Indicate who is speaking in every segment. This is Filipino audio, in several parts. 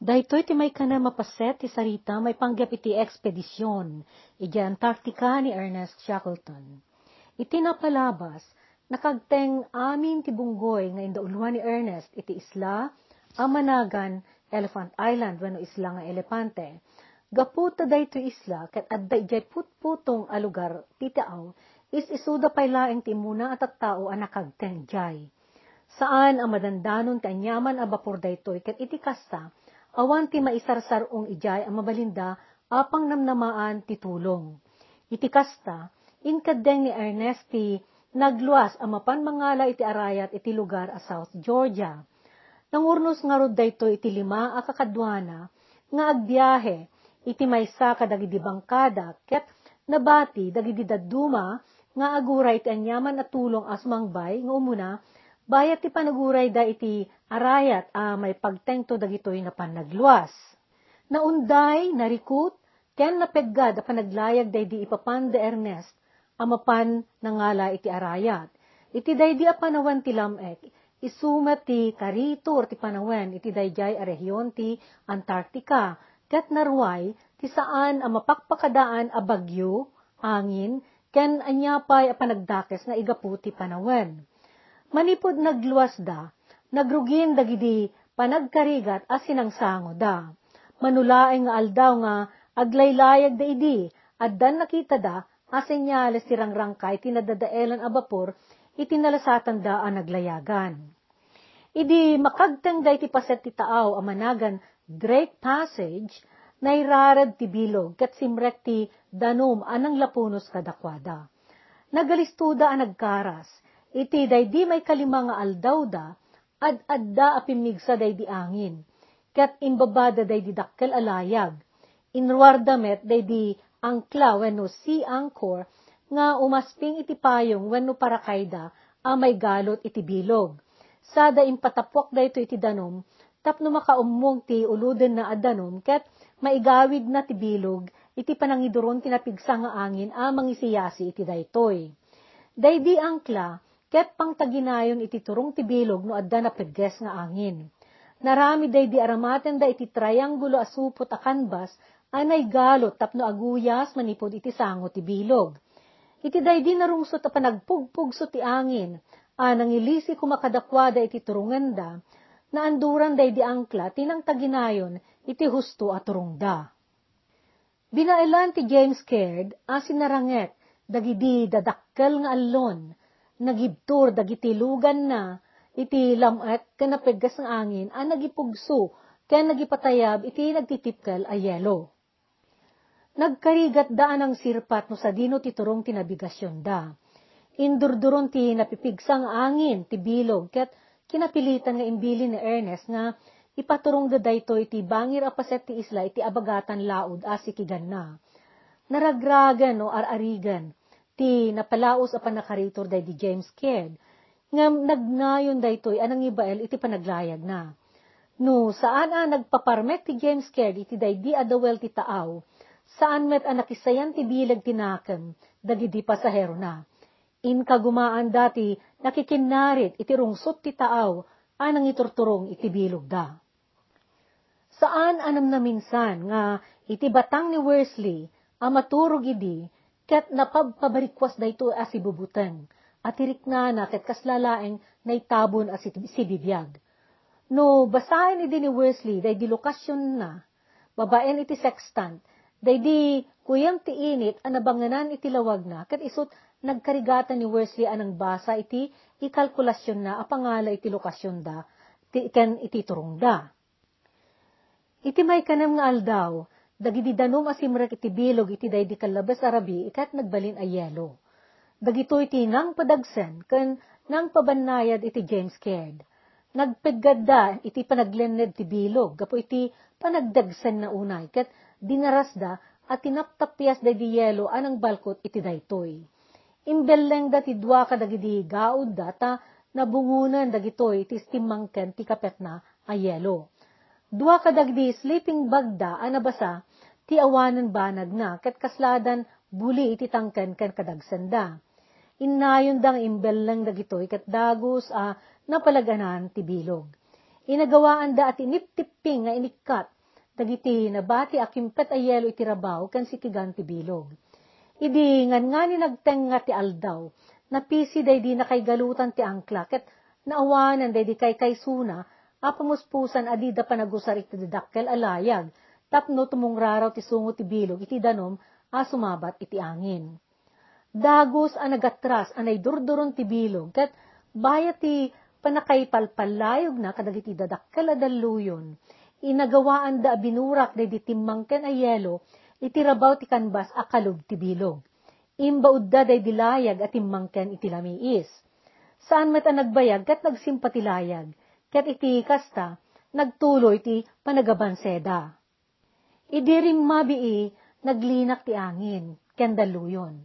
Speaker 1: Daytoy ti may kana mapaset ti sarita may panggap iti ekspedisyon, iti Antarctica ni Ernest Shackleton. Iti napalabas, nakagteng amin ti bunggoy nga indauluan ni Ernest iti isla, Amanagan, Elephant Island, wano isla nga elepante. Gaputa dayto isla, kat adda ijay putputong a lugar titaaw, is isuda pay laeng ti muna at tao a nakagteng jay. Saan ang madandanon ti anyaman a bapor daytoy ket iti kasta, awan ti maisarsarong ijay ang mabalinda apang namnamaan ti tulong. Iti kasta, inkadeng ni Ernest ti nagluas ang mapan mangala iti arayat iti lugar a South Georgia. Nangurnos nga rod dayto iti lima a kakadwana nga agbiyahe iti maysa kadagidi bangkada ket nabati dagidi dadduma nga aguray iti anyaman at tulong as mangbay nga umuna bayat ti panaguray da iti arayat a may pagtengto dagitoy na panagluas. Naunday, narikut, ken napeggad a panaglayag day di ipapan de Ernest amapan nangala iti arayat. Iti day di a panawan ti lamek, isumat ti karitor ti panawen iti dayjay a rehiyon ti Antarctica, ket narway ti saan a mapakpakadaan a bagyo, angin, ken anyapay a panagdakes na igapu ti panawen. Manipod nagluwas da, nagrugin dagidi panagkarigat as sinangsango da. Manulaeng nga aldaw nga aglaylayag da idi, addan nakita da, asenyales ti rangrangkay tinadadaelan a bapor, itinalasatan da ang naglayagan. Idi makagteng da iti paset ti taaw a managan Drake Passage, nairarad ti bilog ket simrek ti danom anang lapunos kadakwada. Nagalistuda ang nagkaras, iti daydi may kalima nga aldaw da, ad adda apimigsa daydi angin, ket imbabada daydi dakkel alayag, inruarda met daydi angkla wenno si angkor, nga umasping iti payong wenno parakayda a may galot iti bilog. Sada impatapwak da ito iti danom, tapno makaummog ti uluden na adanom, ket maigawid na ti bilog, iti panangiduron tinapigsa nga angin a mangisiyasi iti daytoy. Daydi angkla, ket pangtaginayon iti turong ti bilog no adda na pegges nga angin. Narami daydi aramaten da iti triangulo asupot a kanbas, anay galot tapno aguyas manipod iti sango ti bilog Iti daydi narungsot a panagpugpugso ti angin, a nangilisi kumakadakwada iti turunganda, na anduran daydi angkla tinang taginayon iti husto a turungda. Binailan ti James Caird a sinaranget dagidi dadakkel nga allon, nagibtur dagiti lugan na, iti lamet ken napeggas ng angin a nagipugso ken nagipatayab iti nagtitipkel a yelo. Nagkarigat daan ang sirpat no sa dino ti turong tinabigasyon da. Indurduron ti napipigsang angin ti bilog ket kinapilitan nga imbili ni Ernest nga ipaturong da dayto iti bangir apaset ti isla iti abagatan laod asikigan na. Naragragan o ararigan ti napalaos a panakaritor day di James Caird nga nagnayon daytoy anang ibael iti panaglayag na. No, saan a nagpaparmek ti James Caird iti daydi adawel ti taaw, saan met anakisayan ti bilag tinakam, dagidi pasahero na. In kagumaan dati, nakikinarit iti rungsot ti taaw, anang iturturong iti bilog da. Saan anam na minsan nga iti batang ni Worsley, amaturog idi, ket napabpabarikwas dayto as ibubuteng, at irikna na ket kaslalaeng naitabon as si bibiyag. No, basahin idi ni Worsley, day di lokasyon na, babaen iti sextant, Daydi, kuyam ti init, anabanganan iti lawag na, kat isot nagkarigatan ni Wesley anang basa iti ikalkulasyon na apangala iti lokasyon da, ti ken iti turong da. Iti may kanam nga aldaw, dagiti danom asimrek iti bilog iti daydi kalabas arabi, ikat nagbalin a yelo. Dagito iti nang padagsen, ken nang pabanayad iti James Caird. Nagpeggad da iti panaglened ti bilog, gapo iti panagdagsen na unay, ket dinarasda at tinaptapyas da di yelo anang balkot iti daytoy. Imbelleng da ti dua ka dagidi gaud data nabungunan dagitoy ti stimangken ti kapet na a yelo. Dua ka dagdi sleeping bag da anabasa ti awanan banag na ket kasladan buli iti tangken ken kadagsenda. Innayon dang imbelleng dagitoy ket dagus a napalaganan ti bilog. inagawaan da at iniptipping nga inikat, dagiti nabati akimpet ayelo iti rabaw kan si tiganti bilog. Idi ngan nga ni nagteng nga ti aldaw, napisi day di na kay galutan ti angkla, ket naawanan day di kay kay suna, apamuspusan adi da panagusar iti didakkel alayag, tapno tumungraraw ti sungo ti bilog iti danom, a sumabat iti angin. Dagos a nagatras anay durduron ti bilog, ket bayat ti panakaypalpalayog na kadagiti dadakkel a daluyon, inagawaan da binurak da timmangken a yelo, iti rabaw ti kanbas a kalog ti bilog. Imbaud da day dilayag at timmangken iti lamiis. Saan met nagbayag kat nagsimpatilayag, kat iti kasta, nagtuloy ti panagabanseda. Idirim mabii, naglinak ti angin, ken daluyon.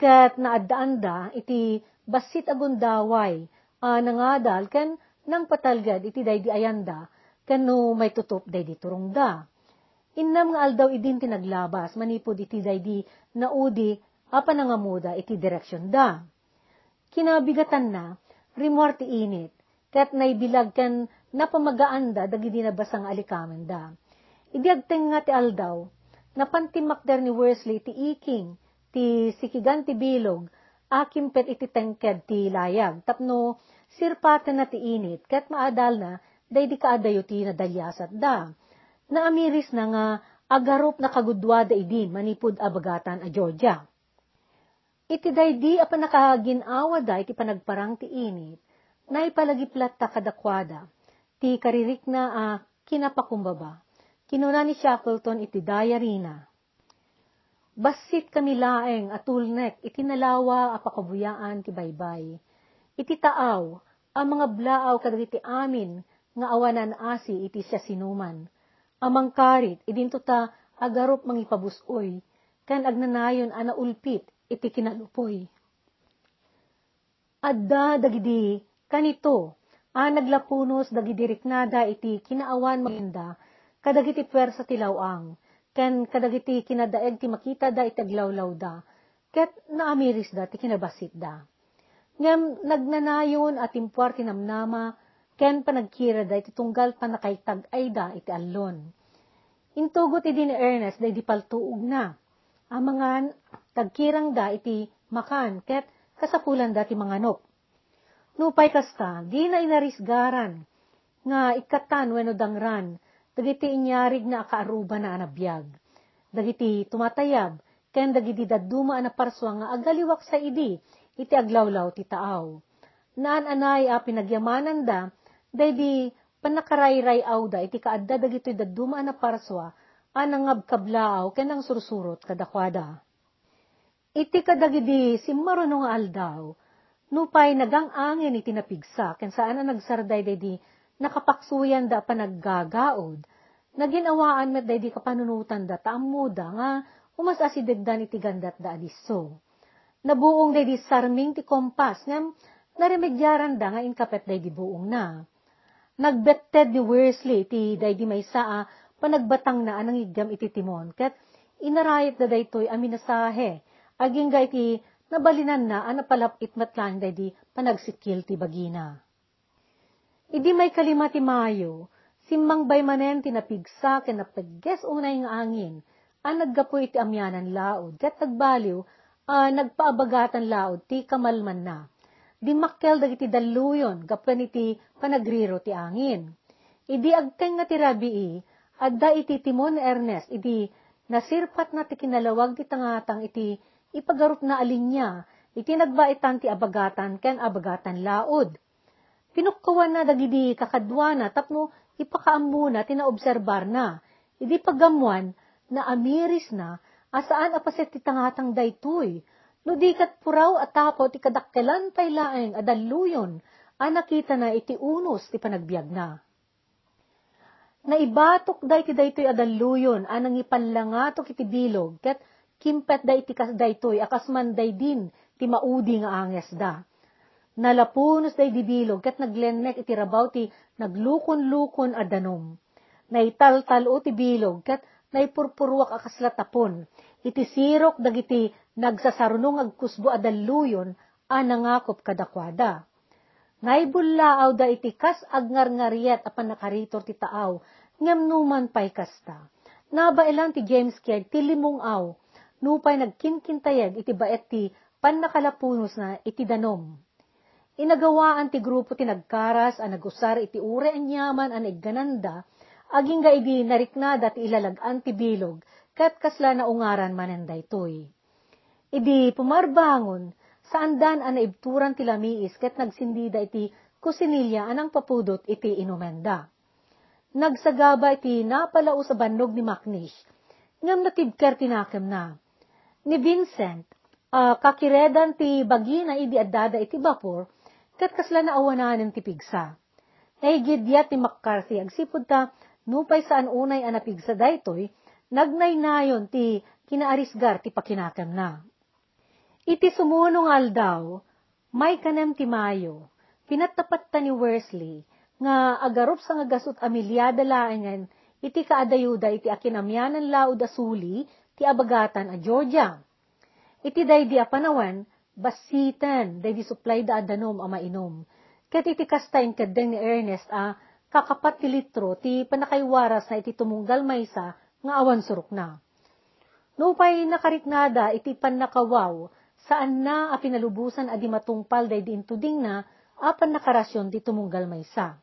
Speaker 1: Kat naadaan da, iti basit agundaway, uh, nangadal, ken nang patalgad iti day di ayanda, kano may tutup day turungda. Innam nga aldaw idin tinaglabas, manipod iti day di naudi, apa nangamuda iti direksyon da. Kinabigatan na, rimwar ti init, kat naibilag kan napamagaan da, dagidi na basang alikamen da. Idiagteng nga ti aldaw, napantimak der ni Worsley ti iking, ti sikigan ti bilog, akim pet iti tengked ti layag, tapno sirpatan na ti init, kat maadal na, day di kaadayo ti nadalyasat da. Naamiris na nga, agarop na kagudwa da idin, manipud abagatan a Georgia. Iti day di apa nakaginawa da iti panagparang ti init, na ipalagiplat ta kadakwada, ti karirik na a kinapakumbaba. Kinuna ni Shackleton iti diary na. Basit kami laeng atulnek iti nalawa apakabuyaan ti baybay. Iti taaw, ang mga blaaw kadagiti amin, nga awanan asi iti siya sinuman. Amang karit, idinto ta agarop mangipabusoy, kan agnanayon ana ulpit iti kinalupoy. Adda dagidi, kanito, a naglapunos dagidi riknada iti kinaawan maganda, kadagiti pwersa tilawang, ken kadagiti kinadaeg ti makita da itaglawlaw da, ket naamiris da ti kinabasit da. Ngem nagnanayon at impuar tinamnama, ken panagkira da iti tunggal panakaitag ay da iti allon. Intugot iti ni Ernest da iti paltuog na. Amangan tagkirang da iti makan ket kasapulan da ti manganok. Nupay kasta, di na inarisgaran, nga ikatan weno dangran, dagiti inyarig na akaaruba na anabiyag. Dagiti tumatayab, ken dagiti daduma na parswa nga agaliwak sa idi, iti aglawlaw ti taaw. Naan anay a pinagyamanan da, daydi panakarayray aw da, iti kaadda dagiti daduma na parswa, anangab kablaaw ken ang sursurot kadakwada. Iti kadagidi simmarunong aldaw, nupay nagang angin iti napigsa, ken saan na nagsarday daydi nakapaksuyan da pa naggagaod, naginawaan met day di kapanunutan da taamuda nga umas asidegdan iti gandat da adiso. Nabuong day di sarming ti kompas ngam naremedyaran da nga inkapet day di buong na. Nagbetted ni Worsley ti day di may saa panagbatang na anang igam iti timon ket inarayat da daytoy aminasahe aging iti nabalinan na anapalapit matlan day di panagsikil ti bagina. Idi may kalima ti Mayo, simmang bay manen tinapigsa ken napagges unay nga angin, ang naggapo iti amyanan laod, ket nagbaliw, uh, nagpaabagatan laod, ti kamalman na. Di makkel dagiti daluyon, gapan iti panagriro ti angin. Idi agteng nga ti rabii, adda iti timon Ernest, idi nasirpat na ti kinalawag ti tangatang iti ipagarup na alinya, iti nagbaitan ti abagatan ken abagatan laod Pinukkawan na dagidi kakadwa na tapno ipakaammo na tinaobserbar na. Idi pagamuan na amiris na asaan apaset ti tangatang daytoy. No di kat puraw at tapo ti kadakkelan tay laeng adaluyon a na iti unos ti panagbiag na. Naibatok day ti daytoy adaluyon anang ipanlangatok iti bilog ket kimpet day ti daytoy akasman day din ti maudi nga anges da Nalapunos day dibilog, kat naglennek iti rabaw ti naglukon-lukon a danom. Naitaltalo ti bilog, kat naipurpuruak akaslatapon. Iti sirok dagiti nagsasarunong agkusbo a daluyon, a nangakop kadakwada. Naibullaaw da iti kas agngarngariet apan nakaritor ti taaw, ngem numan pay kasta. Nabailan ti James Kidd ti limong aw, nupay nagkinkintayag iti baet ti pannakalapunos na iti danom. Inagawaan ti grupo ti nagkaras a nagusar iti ure anyaman an iggananda, aging ga idi nariknada ti ilalagan ti bilog, kat kasla na ungaran manen daytoy. Idi pumarbangon, saan dan an naibturan ti lamiis ket nagsindida iti kusinilya anang papudot iti inumenda. Nagsagaba iti napalao sa bannog ni Macnish, ngam natibker tinakem na. Ni Vincent, uh, kakiredan ti bagi na idi addada iti bapor, ket kasla na awananen ti pigsa. Nahigidyat ni McCarthy, agsipod ta, nupay saan unay anapigsa daytoy, nagnaynayon ti kinaarisgar ti pakinakem na. Iti sumunong aldaw, may kanem ti Mayo, pinatapat ta ni Worsley, nga agarup sa nga gasot amilyada laengen, iti kaadayuda iti akinamyanan laod asuli, ti abagatan a Georgia. Iti daydi a panawan, basitan, daydi supply da adanom a mainom. Ket iti kastain kadeng ni Ernest a kakapat ti litro ti panakaywaras na iti tumunggal maysa nga awan surok na. Nupay nakariknada iti panakawaw, saan na a pinalubusan adi matungpal day di intuding na, apan nakarasyon di tumunggal maysa.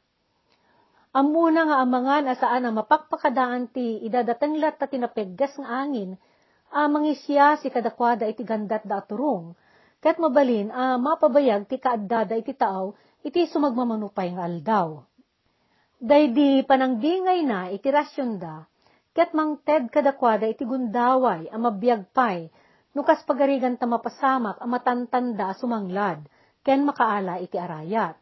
Speaker 1: Amuna nga amangan asaan a mapakpakadaan ti idadatanglat ta tinapeggas nga angin, a mangisya si kadakwada iti gandat da aturong, ket mabalin a mapabayag ti kaaddada iti taaw iti sumagmamanupay nga aldaw. Daydi panangdingay na iti rasyon da, ket mangted kadakwada iti gundaway a mabiyagpay, nukas pagarigan ta mapasamak a matantanda sumanglad, ken makaala iti arayat.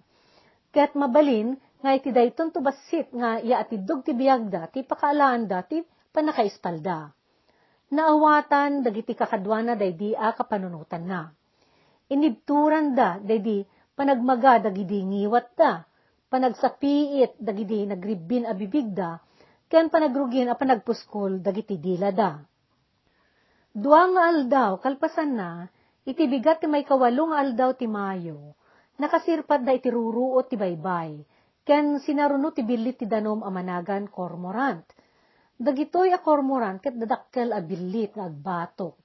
Speaker 1: Ket mabalin, nga iti dayton to basit nga iya atidog ti biyagda, ti pakaalaan da, ti panakaispalda. Naawatan, dagiti kakadwana daydi a kapanunutan na. Inibturan da, daydi panagmaga dagidi ngiwat da, panagsapiit dagidi nagribin a bibigda, ken panagrugin a panagpuskol dagiti dila da. Dua aldaw, kalpasan na, iti bigat ti may kawalong aldaw ti Mayo, nakasirpat da iti ruruot ti baybay, ken sinaruno ti bilit ti danom a managan kormorant. Dagitoy a kormorant ket dadakkel a bilit nga agbatok,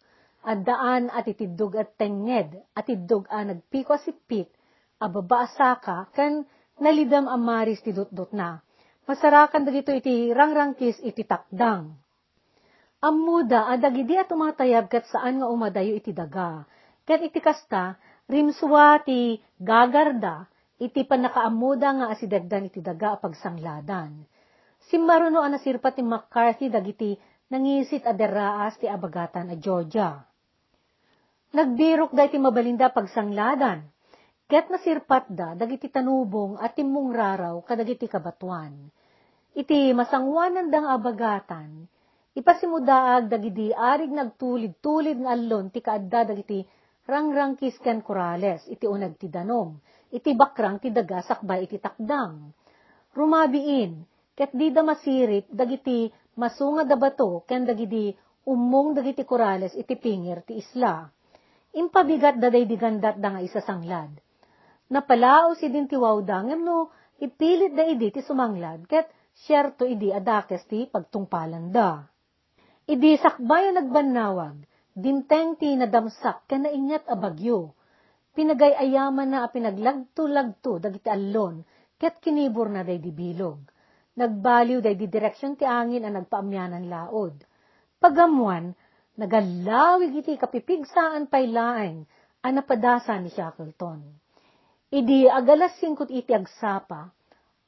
Speaker 1: at daan at itidog at tenged, at idog a nagpiko sipit, a baba asaka, ken nalidam a maris ti dot na Masarakan dagito iti rangrangkis iti takdang. Amuda adagidi at umatayab kat saan nga umadayo iti daga. Ket iti kasta, rimswa ti gagarda, iti panakaamuda nga asidagdan iti daga pagsangladan. Simmaruno ang nasirpat ti McCarthy dagiti nangisit a deraas ti abagatan a Georgia. Nagbirok da iti mabalinda pagsangladan, Ket nasirpat da, dagiti tanubong at timong raraw kadagiti kabatuan. Iti masangwanan dang abagatan, ipasimudaag dagiti arig nagtulid-tulid nga allon ti kaadda dagiti rangrang kisken korales, iti unag ti danom, iti bakrang ti daga sakbay iti takdang. Rumabiin, ket di da masirit dagiti masunga da bato ken dagiti umong dagiti korales iti pingir ti isla. Impabigat da day digandat da nga isasanglad napalao si din ti wawdangem no ipilit da idi ti sumanglad ket syerto idi adakes ti pagtungpalan da. Idi sakbay nagbannawag, dinteng ti nadamsak ken naingat a bagyo. Pinagay-ayaman na a pinaglagto-lagto dagiti allon ket kinibor na day di bilog. Nagbaliw day di direksyon ti angin a nagpaamyanan laod. Pagamuan, nagalawig iti kapipigsaan pay laeng a napadasa ni Shackleton. Idi agalas singkot iti agsapa,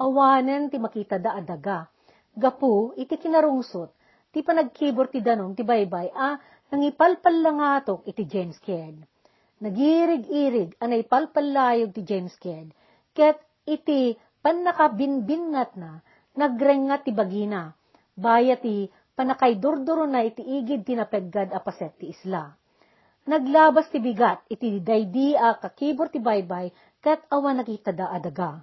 Speaker 1: awanen ti makita da adaga. Gapu iti kinarungsot, ti panagkibor ti danong ti baybay a nangipalpal langatok iti James Kidd. Nagirig-irig anay palpalayog ti James Kidd, ket iti panakabinbinnat na, nagrengat ti bagina, bayat ti panakaydurduro na iti igid tinapeggad a paset ti isla. Naglabas ti bigat iti daydi a kakibor ti baybay kat awan nakita da adaga.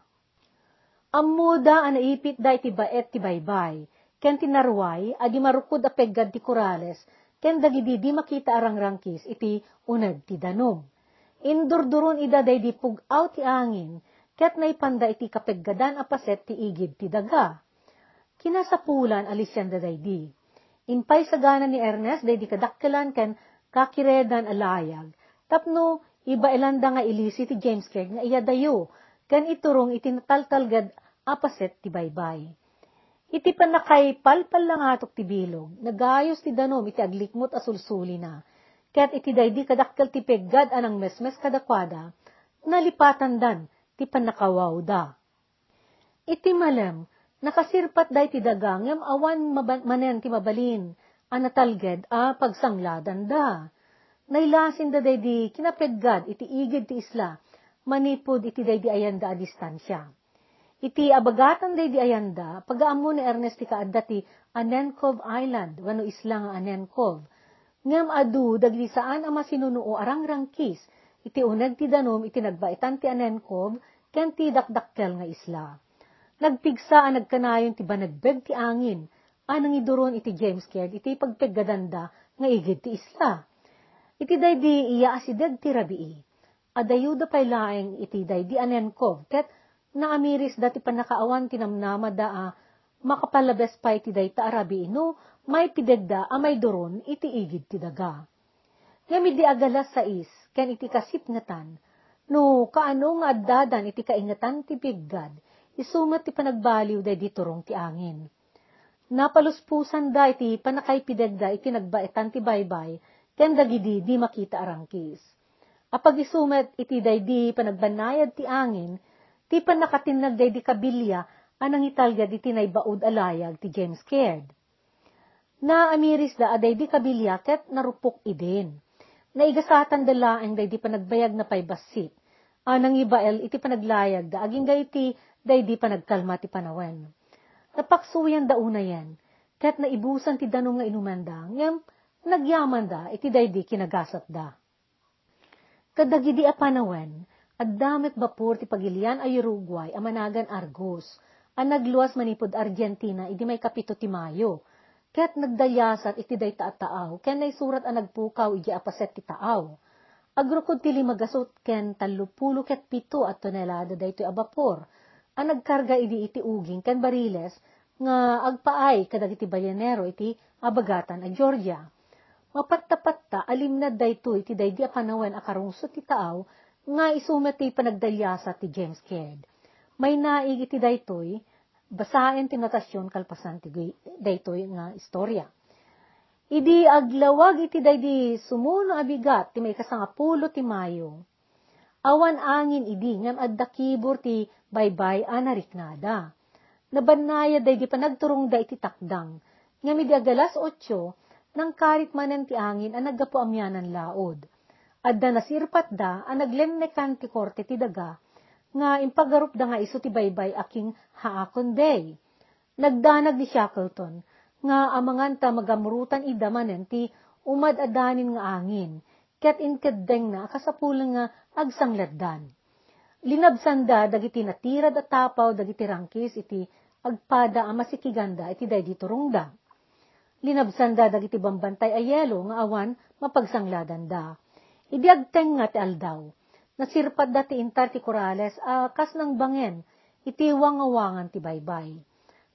Speaker 1: Amuda an naipit da iti baet ti baybay, ken tinarway, adi marukod a peggad ti korales, ken dagidi di makita arang rangkis iti unag ti danom. Indurduron ida day di pugaw ti angin, ket naipanda iti kapeggadan a paset ti igid ti daga. Kinasapulan alisyan da daydi. Impay sa gana ni Ernest daydi kadakkelan ken kakiredan alayag. Tapno iba ilanda nga ilisi ti James Craig nga iya dayo, ken iturong iti nataltalgad apaset ti baybay. Iti panakay palpal lang atok ti bilog, nagayos ti danom iti aglikmot asulsuli na, ket iti daydi kadakkel ti peggad anang mesmes kadakwada, nalipatan dan ti panakawaw da. Iti malem, nakasirpat day ti dagang yam awan manen ti mabalin, anatalged a pagsangladan da. Nailasin da day di kinapeggad iti igid ti isla, manipod iti day di ayanda a distansya. Iti abagatan day di ayanda, pagaamo ni Ernest ti kaadda ti Anenkov Island, wano isla nga Anenkov. Ngam adu, dagli saan ama sinunuo arang rangkis, iti uneg ti danom iti nagbaitan ti Anenkov, ken ti dakdakkel nga isla. Nagpigsa ang nagkanayon ti banagbeg ti angin, anang iduron iti James Caird, iti pagpeggadanda nga igid ti isla. Iti day di iya asideg ti rabii. Adayuda pay laeng iti day di Anenkov, ket naamiris dati panakaawan tinamnama da a makapalabes pa iti day ta arabi no may pidegda a may doron iti igid ti daga. Ngami di agalas sa is, ken iti kasip ngatan, no kaano nga addadan iti kaingatan ti biggad, isumat ti panagbaliw day di turong ti angin. Napaluspusan da iti panakay pidegda iti nagbaitan ti baybay, ken dagidi di makita arangkis. Apag isumet iti day di panagbanayad ti angin, ti panakatinag day di kabilya, anang italga di tinay baud alayag ti James Caird. Na amiris da aday di kabilya ket narupok idin. Naigasatan dala ang day di panagbayag na paybasit. Anang ibael iti panaglayag da aging gayti day di panagkalma ti panawen. Napaksuyan da una yan, ket naibusan ti danong nga inumanda, ngem nagyaman da iti day di kinagasat da. Kadagidi a panawen, at damit bapur ti pagilian ay Uruguay, amanagan Argos, ang nagluwas manipod Argentina, idi may kapito ti Mayo. Ket nagdayasat iti day taataaw, ken nay surat ang nagpukaw iji apaset ti taaw. Agrukod ti limagasot ken talupulo ket pito at tonelada daytoy abapor. Ang nagkarga idi iti uging ken bariles nga agpaay kadag iti bayanero iti abagatan a Georgia. Mapatta-patta alimnad dayto iti daydi a panawen a karungsot ti taaw nga isumet ti panagdalyasa ti James Caird. May naig iti daytoy, basaen ti notasyon kalpasan ti daytoy nga istorya. Idi aglawag iti daydi sumuno abigat ti may kasangapulo ti Mayo. Awan angin idi ngam adda kibur ti baybay anariknada. Nabanaya daydi panagturong da iti takdang. Ngam idi agalas otso, nang karit manen ti angin ang naggapo amyanan laod adda nasirpat da, ang naglemnekan ti korte ti daga, nga impagarup da nga iso ti baybay aking haakon day. Nagdanag ni Shackleton, nga amangan ta magamrutan idamanen ti umad adanin nga angin, ket inkeddeng na kasapulan nga agsangladdan. Linabsan da dagiti natirad at tapaw dagiti rangkis iti agpada a masikiganda iti day turungda. Linabsan da dagiti bambantay ayelo nga awan mapagsangladan da Ibiagteng nga ti aldaw. Nasirpad dati intar ti Corales, uh, kas ng bangen, iti wangawangan ti baybay.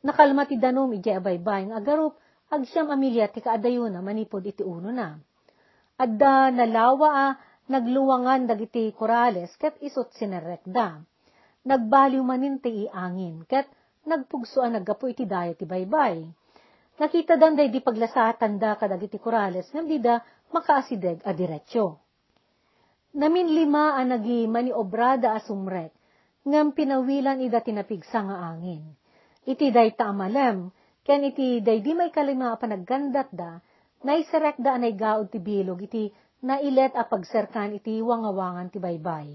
Speaker 1: Nakalma ti danom iti abaybay, nga agarup, agsyam amilya ti kaadayuna manipod iti uno na. Adda nalawa a, nagluwangan dagiti Corales, ket isot sinerekda. Nagbaliw manin ti iangin, ket nagpugsuan naggapo iti daya ti baybay. Nakita dan day di paglasatan da kadagiti Corales, ngam di da makaasideg a diretsyo. Namin lima ang nagi maniobrada asumrek, ngam pinawilan ida tinapigsa nga angin. Iti day taamalem, ken iti day di may kalima panaggandat da, naisarek da anay gaod ti bilog iti nailet a pagserkan iti wangawangan ti baybay.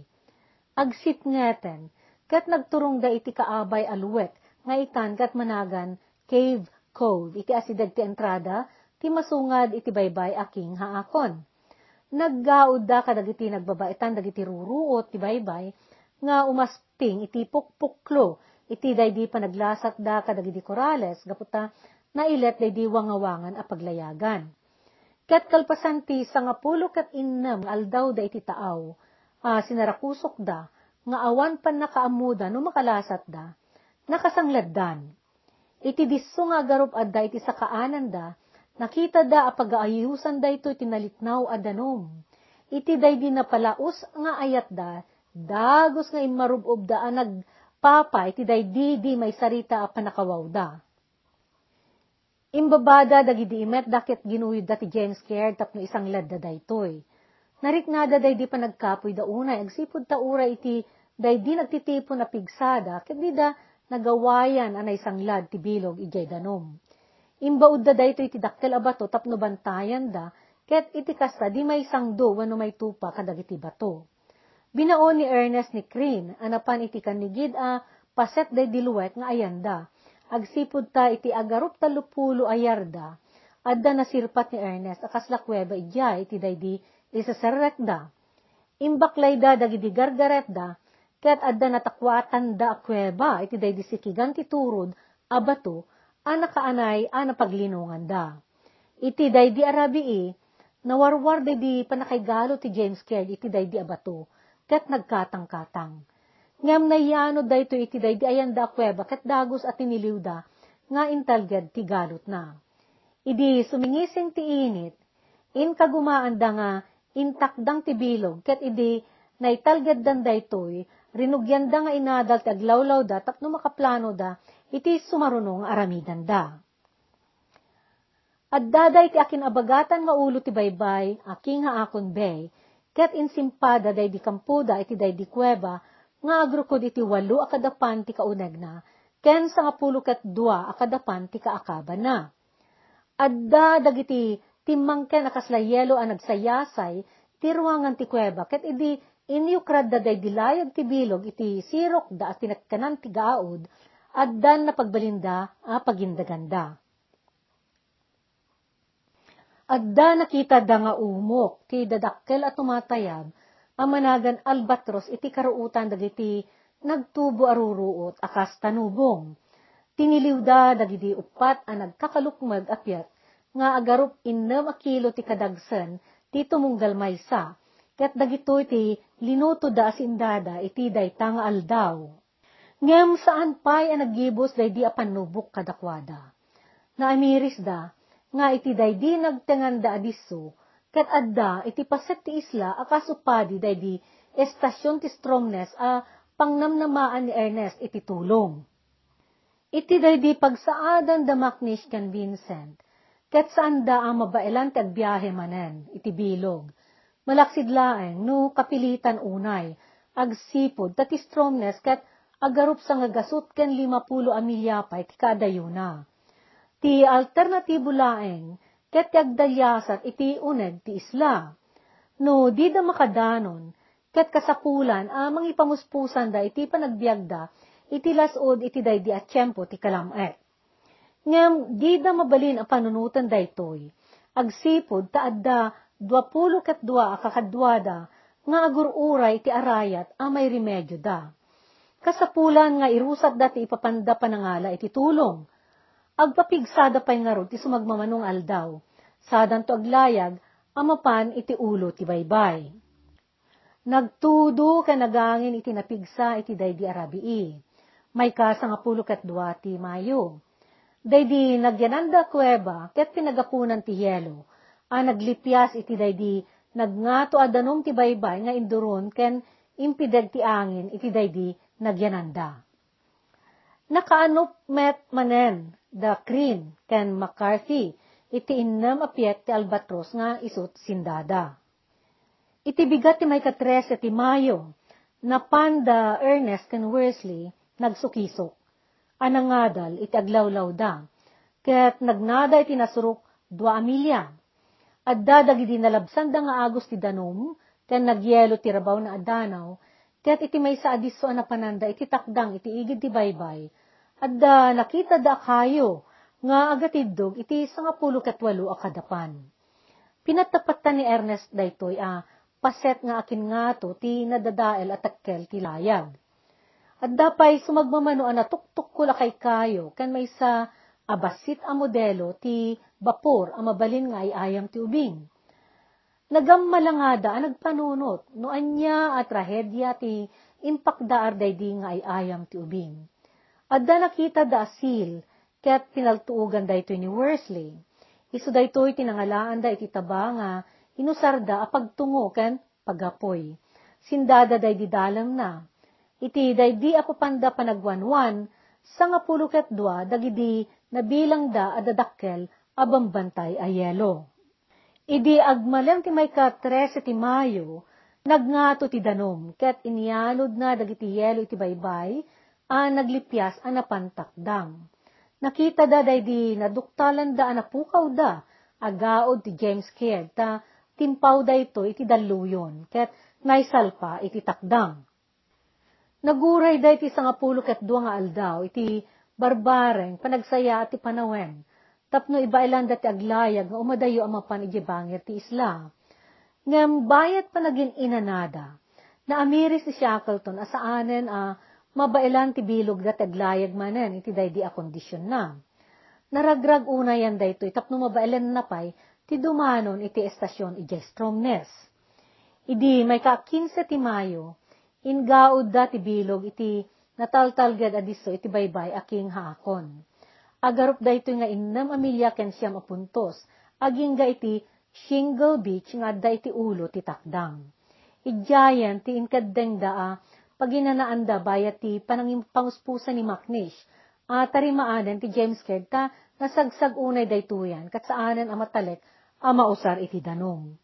Speaker 1: Agsit ngeten, kat nagturong da iti kaabay aluwet, nga ikan kat managan cave cove, iti asidag ti entrada, ti masungad iti baybay aking haakon naggaod da kadagiti nagbabaitan dagiti ruruot ti baybay nga umasping iti pukpuklo iti daydi panaglasat da kadagiti korales gaputa nailet daydi wangawangan a paglayagan. Ket kalpasan ti sangapulo ket innam aldaw da iti taaw, ah, sinarakusok da, nga awan pan nakaamuda no makalasat da, nakasangladdan. Iti disso nga garup adda iti sakaanan da, nakita da apagaayusan da ito tinalitnaw adanom. Iti day di napalaos nga ayat da, dagos nga imarubob da anag papa iti day di di may sarita a panakawaw da. Imbabada dagidi imet dakit ginuyod da ti James Caird tapno isang ladda daytoy. Nariknada day di pa nagkapoy da unay, agsipod ta ura iti day di nagtitipon na pigsada, ket di da nagawayan anay sanglad ti bilog ijay danom. Imbaud da dayto iti dakkel abato tapno bantayan da, ket iti kasta di may sangdo wano may tupa kadagiti bato. Binaon ni Ernest ni Crane, anapan iti kanigid a paset day diluwet nga ayanda. Agsipod ta iti agarup talupulo ayarda, adda nasirpat ni Ernest akas lakweba ijay iti day di isasarrek da. Imbaklay da dagidi gargaret da, ket adda natakwatan da akweba iti day disikigan ti turod, abato, ana kaanay ana paglinungan da. Iti day di arabii, nawarwar day di panakaygalo ti James Caird iti day di abato, ket nagkatang-katang. Ngam nayano day to iti day di ayan da akweba, ket dagos at tiniliw da, nga intalgad ti galot na. Idi sumingising ti init, in kagumaan da nga intakdang tibilog, ket idi naitalgad dan daytoy, rinugyan da nga inadal ti aglawlaw da, tapno makaplano da, iti sumarunong aramidan da. At daday ti akin abagatan nga ulo ti baybay, aking haakon bay, ket insimpada day di kampuda iti day di kuweba, nga agrukod iti walo akadapan ti kauneg na, ken sa nga pulo ket dua akadapan ti kaakaba na. Adda dagiti timmangken akaslayelo a nagsayasay, ti ruangan ti kuweba, ket idi inyukrad da day dilayag ti bilog iti sirok da at tinatkanan ti gaod, addan na pagbalinda a pagindaganda. Adda nakita da nga umok, ti dadakkel at tumatayab, amanagan albatros iti karuutan dagiti nagtubo aruruot akas tanubong. Tiniliw da dagiti upat a nagkakalukmag apyat, nga agarup innem a kilo ti kadagsen, ti tumunggal maysa, ket dagitoy ti linuto da asindada iti dayta aldaw. Ngem saan pay a naggibos day di apanubok kadakwada. Naamiris da, nga iti day di nagtengan da adiso, ket adda iti paset ti isla akas upadi day di estasyon ti Stromness a pangnamnamaan ni Ernest iti tulong. Iti day di pagsaadan da Macnish kan Vincent, ket saan da ang mabailan ti agbiyahe manen, iti bilog. Malaksid laeng, no kapilitan unay, agsipod, tati Stromness ket agarup sa nga gasut ken lima pulo amilyapay ti kadayuna ti alternatibo laeng, ket agdalyasat iti uneg ti isla. No, di da makadanon, ket kasapulan amang ipamuspusan da iti panagbiagda, iti lasod iti day di atsyempo ti kalamet. Ngem, di da mabalin ang panunutan da itoy, agsipod taadda dwapulo ket dua akakadwada, nga agururay ti arayat a may remedyo da. Kasapulan nga irusat dati ipapanda panangala iti tulong, agpapigsada pay nga ti sumagmamanong aldaw, sadan to aglayag, amapan iti ulo ti baybay. Nagtudo ka nagangin iti napigsa iti daydi arabii, may kasa nga pulo kat dua ti mayo. Daydi nagyananda kuweba, ket pinagapunan ti yelo, a naglipyas iti daydi nagngato adanom ti baybay nga induron ken impideg ti angin iti daydi nagyananda. Nakaanop met manen the Crane, ken McCarthy, iti innam apyek ti albatros nga isut sindada. Iti bigat ti may katres ti Mayo, na panda Ernest ken Worsley, nagsukisok. Anangadal iti aglawlaw da, ket nagnada iti nasurok dua amilya. Adda dagiti nalabsan da nga agos ti danom, ken nagyelo ti rabaw na adanaw, ket iti may sa adiso na pananda iti takdang iti igid ti baybay, Adda nakita da kayo, nga agatidog iti nga pulo katwalo akadapan. Pinatapatan ni Ernest daytoy a paset nga akin nga to ti nadadael at takkel ti layag. At dapay sumagmamano a natuktok ko lakay kayo, kan may sa abasit a modelo ti bapor a mabalin nga ay ayam ti ubing. Nagammalangada a nagpanunot, no anya at trahedya ti impakdaar daydi nga ay ayam ti ubing. Adda nakita da asil, ket pinaltuugan daytoy ni Worsley. Isu daytoy tinangalaan da iti taba nga inusarda a pagtungo ken pagapoy. Sindada day di dalam na. Iti day di ako panda panagwanwan, sa nga pulo ket dua dagidi nabilang da adadakkel abambantay a yelo. Idi agmalem ti may ka 13 ti Mayo, nagngato ti danom, ket inialod na dagiti yelo iti baybay, a naglipyas a napantakdang. Nakita da day di naduktalan da anapukaw da, agaod ti James Caird, ta timpaw da ito iti daluyon, ket naisalpa iti takdang. Naguray da iti sangapulo ket dua nga aldaw, iti barbareng panagsaya iti panawen, tapno ibailan dati aglayag nga umadayo ang mapan iti bangir ti isla. Ngam bayat pa naging inanada, na amiris si Shackleton asaanen a mabailan ti bilog dati aglayag manen iti daydi a kondisyon na. Naragrag una yan daytoy tapno mabailan na pay ti dumanon iti estasyon iti Stromness. Idi may ka 15 ti Mayo, ingaud da ti bilog iti nataltalgad adiso iti baybay aking haakon. Agarup da ito nga innam amilya ken siyam apuntos, aging ga iti shingle beach nga da iti ulo ti takdang. Idyayan ti inkadeng daa, paginanaan da bayat ti panangipanguspusan ni Macnish, at tarimaanan ti James Ked ta nasagsag unay daytoyan, kat saanan amatalek, amausar iti danong.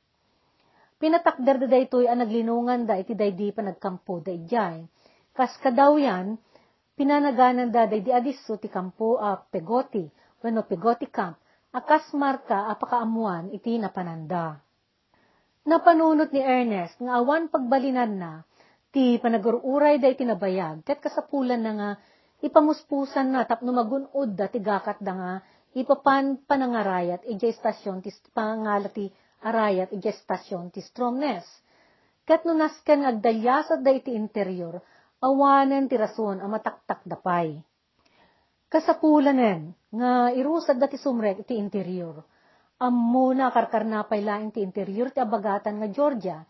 Speaker 1: Pinatakder da daytoy ang naglinungan da iti daydi pa nagkampo da ijay. Kas kadaw yan, pinanaganan da daydi adiso ti kampo a pegoti, wano pegoti camp, akas marka apakaamuan iti napananda. Napanunot ni Ernest nga awan pagbalinan na, ti panagururay da iti nabayag, ket kasapulan na nga ipamuspusan na tapno magunod da ti gakat da nga ipapan panangarayat ijay stasyon ti pangalati arayat iti estasyon ti Stromness. Kat no nasken agdalyasat da iti interior, awanen ti rason a mataktak dapay. Kasapulanen, nga irusad dati sumrek iti interior. Ammo na karkarnapay laing ti interior ti abagatan nga Georgia,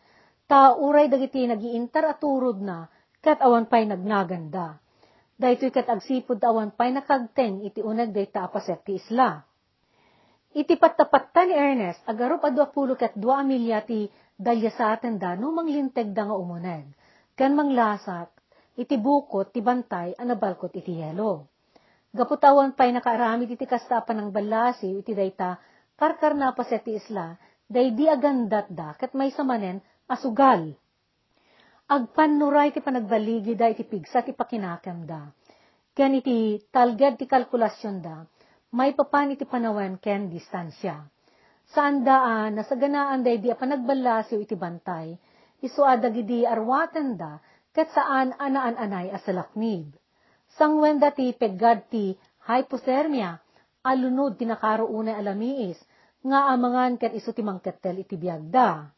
Speaker 1: ta uray dagiti nagiintar aturod na, kat awan pay nagnaganda. Dahito'y kat agsipod awan pay nakagteng iti unag dayta apaset ti isla. Iti patapatta ni Ernest, agarup adu apulo kat dua amilya ti dalya sa atin da no manglinteg da nga umuneg. Kan manglasak, iti bukot ti bantay anabalkot iti yelo. Gaputawan pa'y nakaarami iti kastapan ng balasi iti dayta karkar na pa ti isla, day di agandat da kat may samanen asugal. Agpanuray ti panagbaligi da iti pigsa ti pakinakam da. Ken iti talged ti kalkulasyon da, may papan iti panawan ken distansya. Saan daan, nasaganaan day di panagbalasiw iti bantay, iso adagidi arwatan da, ket saan anaan-anay asalaknib. Sangwen dati peggad ti hypothermia, alunod tinakaroonay alamiis, nga amangan ket iso ti mangketel iti biagda.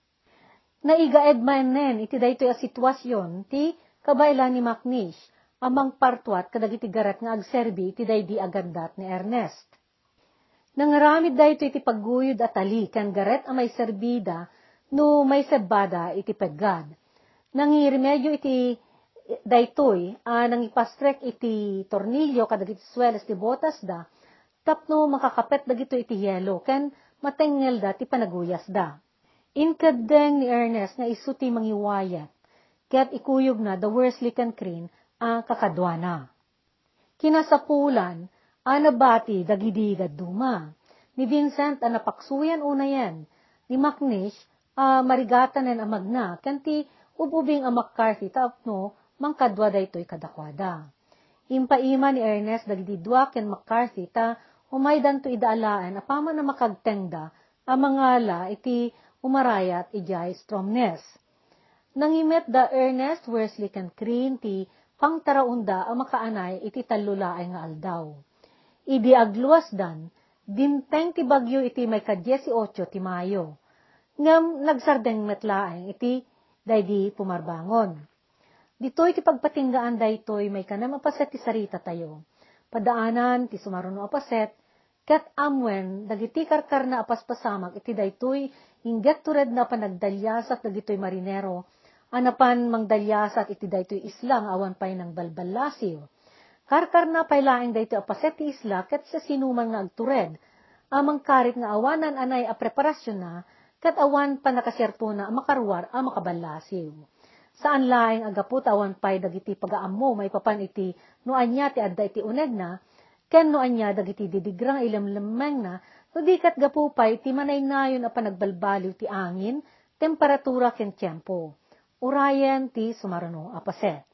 Speaker 1: Naigaed manen iti daytoy a sitwasyon ti kabailan ni Macnish, amang partwat kadagiti garat nga agserbi iti daydi agandat ni Ernest. Nangaramid da ito iti pagguyod at ali kan garet a may serbida no may sebada iti peggad. Nangiremedyo iti daytoy a nang ipastrek iti tornilyo kadagiti swelas ti botas da tapno makakapet dagito iti yelo ken matengel da ti panaguyas da. Inkadeng ni Ernest nga isu ti mangiwayat ket ikuyog na the Worsley can crane ang kakadwana. Kinasapulan, anabati dagidi gaduma. Ni Vincent ang napaksuyan una yan. Ni Macnish, uh, marigatan ang amagna, kanti ububing ang McCarthy tapno mangkadwa da ito'y kadakwada. Impaima ni Ernest dagidi dua ken McCarthy ta umaydan to idaalaan apama na makagtengda ang mga la iti umarayat ijay stromness. Nangimet da Ernest Worsley kan Creen ti pang taraunda ang makaanay iti talulaay nga aldaw. Idi agluwas dan, dimteng ti bagyo iti may ka-18 ti Mayo. Ngam nagsardeng metlaeng iti daydi pumarbangon. Dito'y ti pagpatinggaan daytoy may kanam apaset ti sarita tayo. Padaanan ti sumaruno apaset, kat amwen dagiti karkar na apaspasamak iti daytoy ingget tured na panagdalyasat dagitoy marinero Anapan mangdalyasat iti daytoy isla nga awan pay ng balbalasiw. Karkar na pay laeng daytoy apaset isla ket sa sinuman nga agtured. Amang karit nga awanan anay a preparasyon na ket awan pa nakaserto na makarwar a makabalasiw. Saan laeng agapot awan pay dagiti pagaammo may papan iti no anya ti adda iti uneg na ken no anya dagiti didigrang ilemlemeng na no di kat gapu pay ti manaynayon a panagbalbaliw ti angin, temperatura ken tiyempo. Urayen ti sumarano apaset.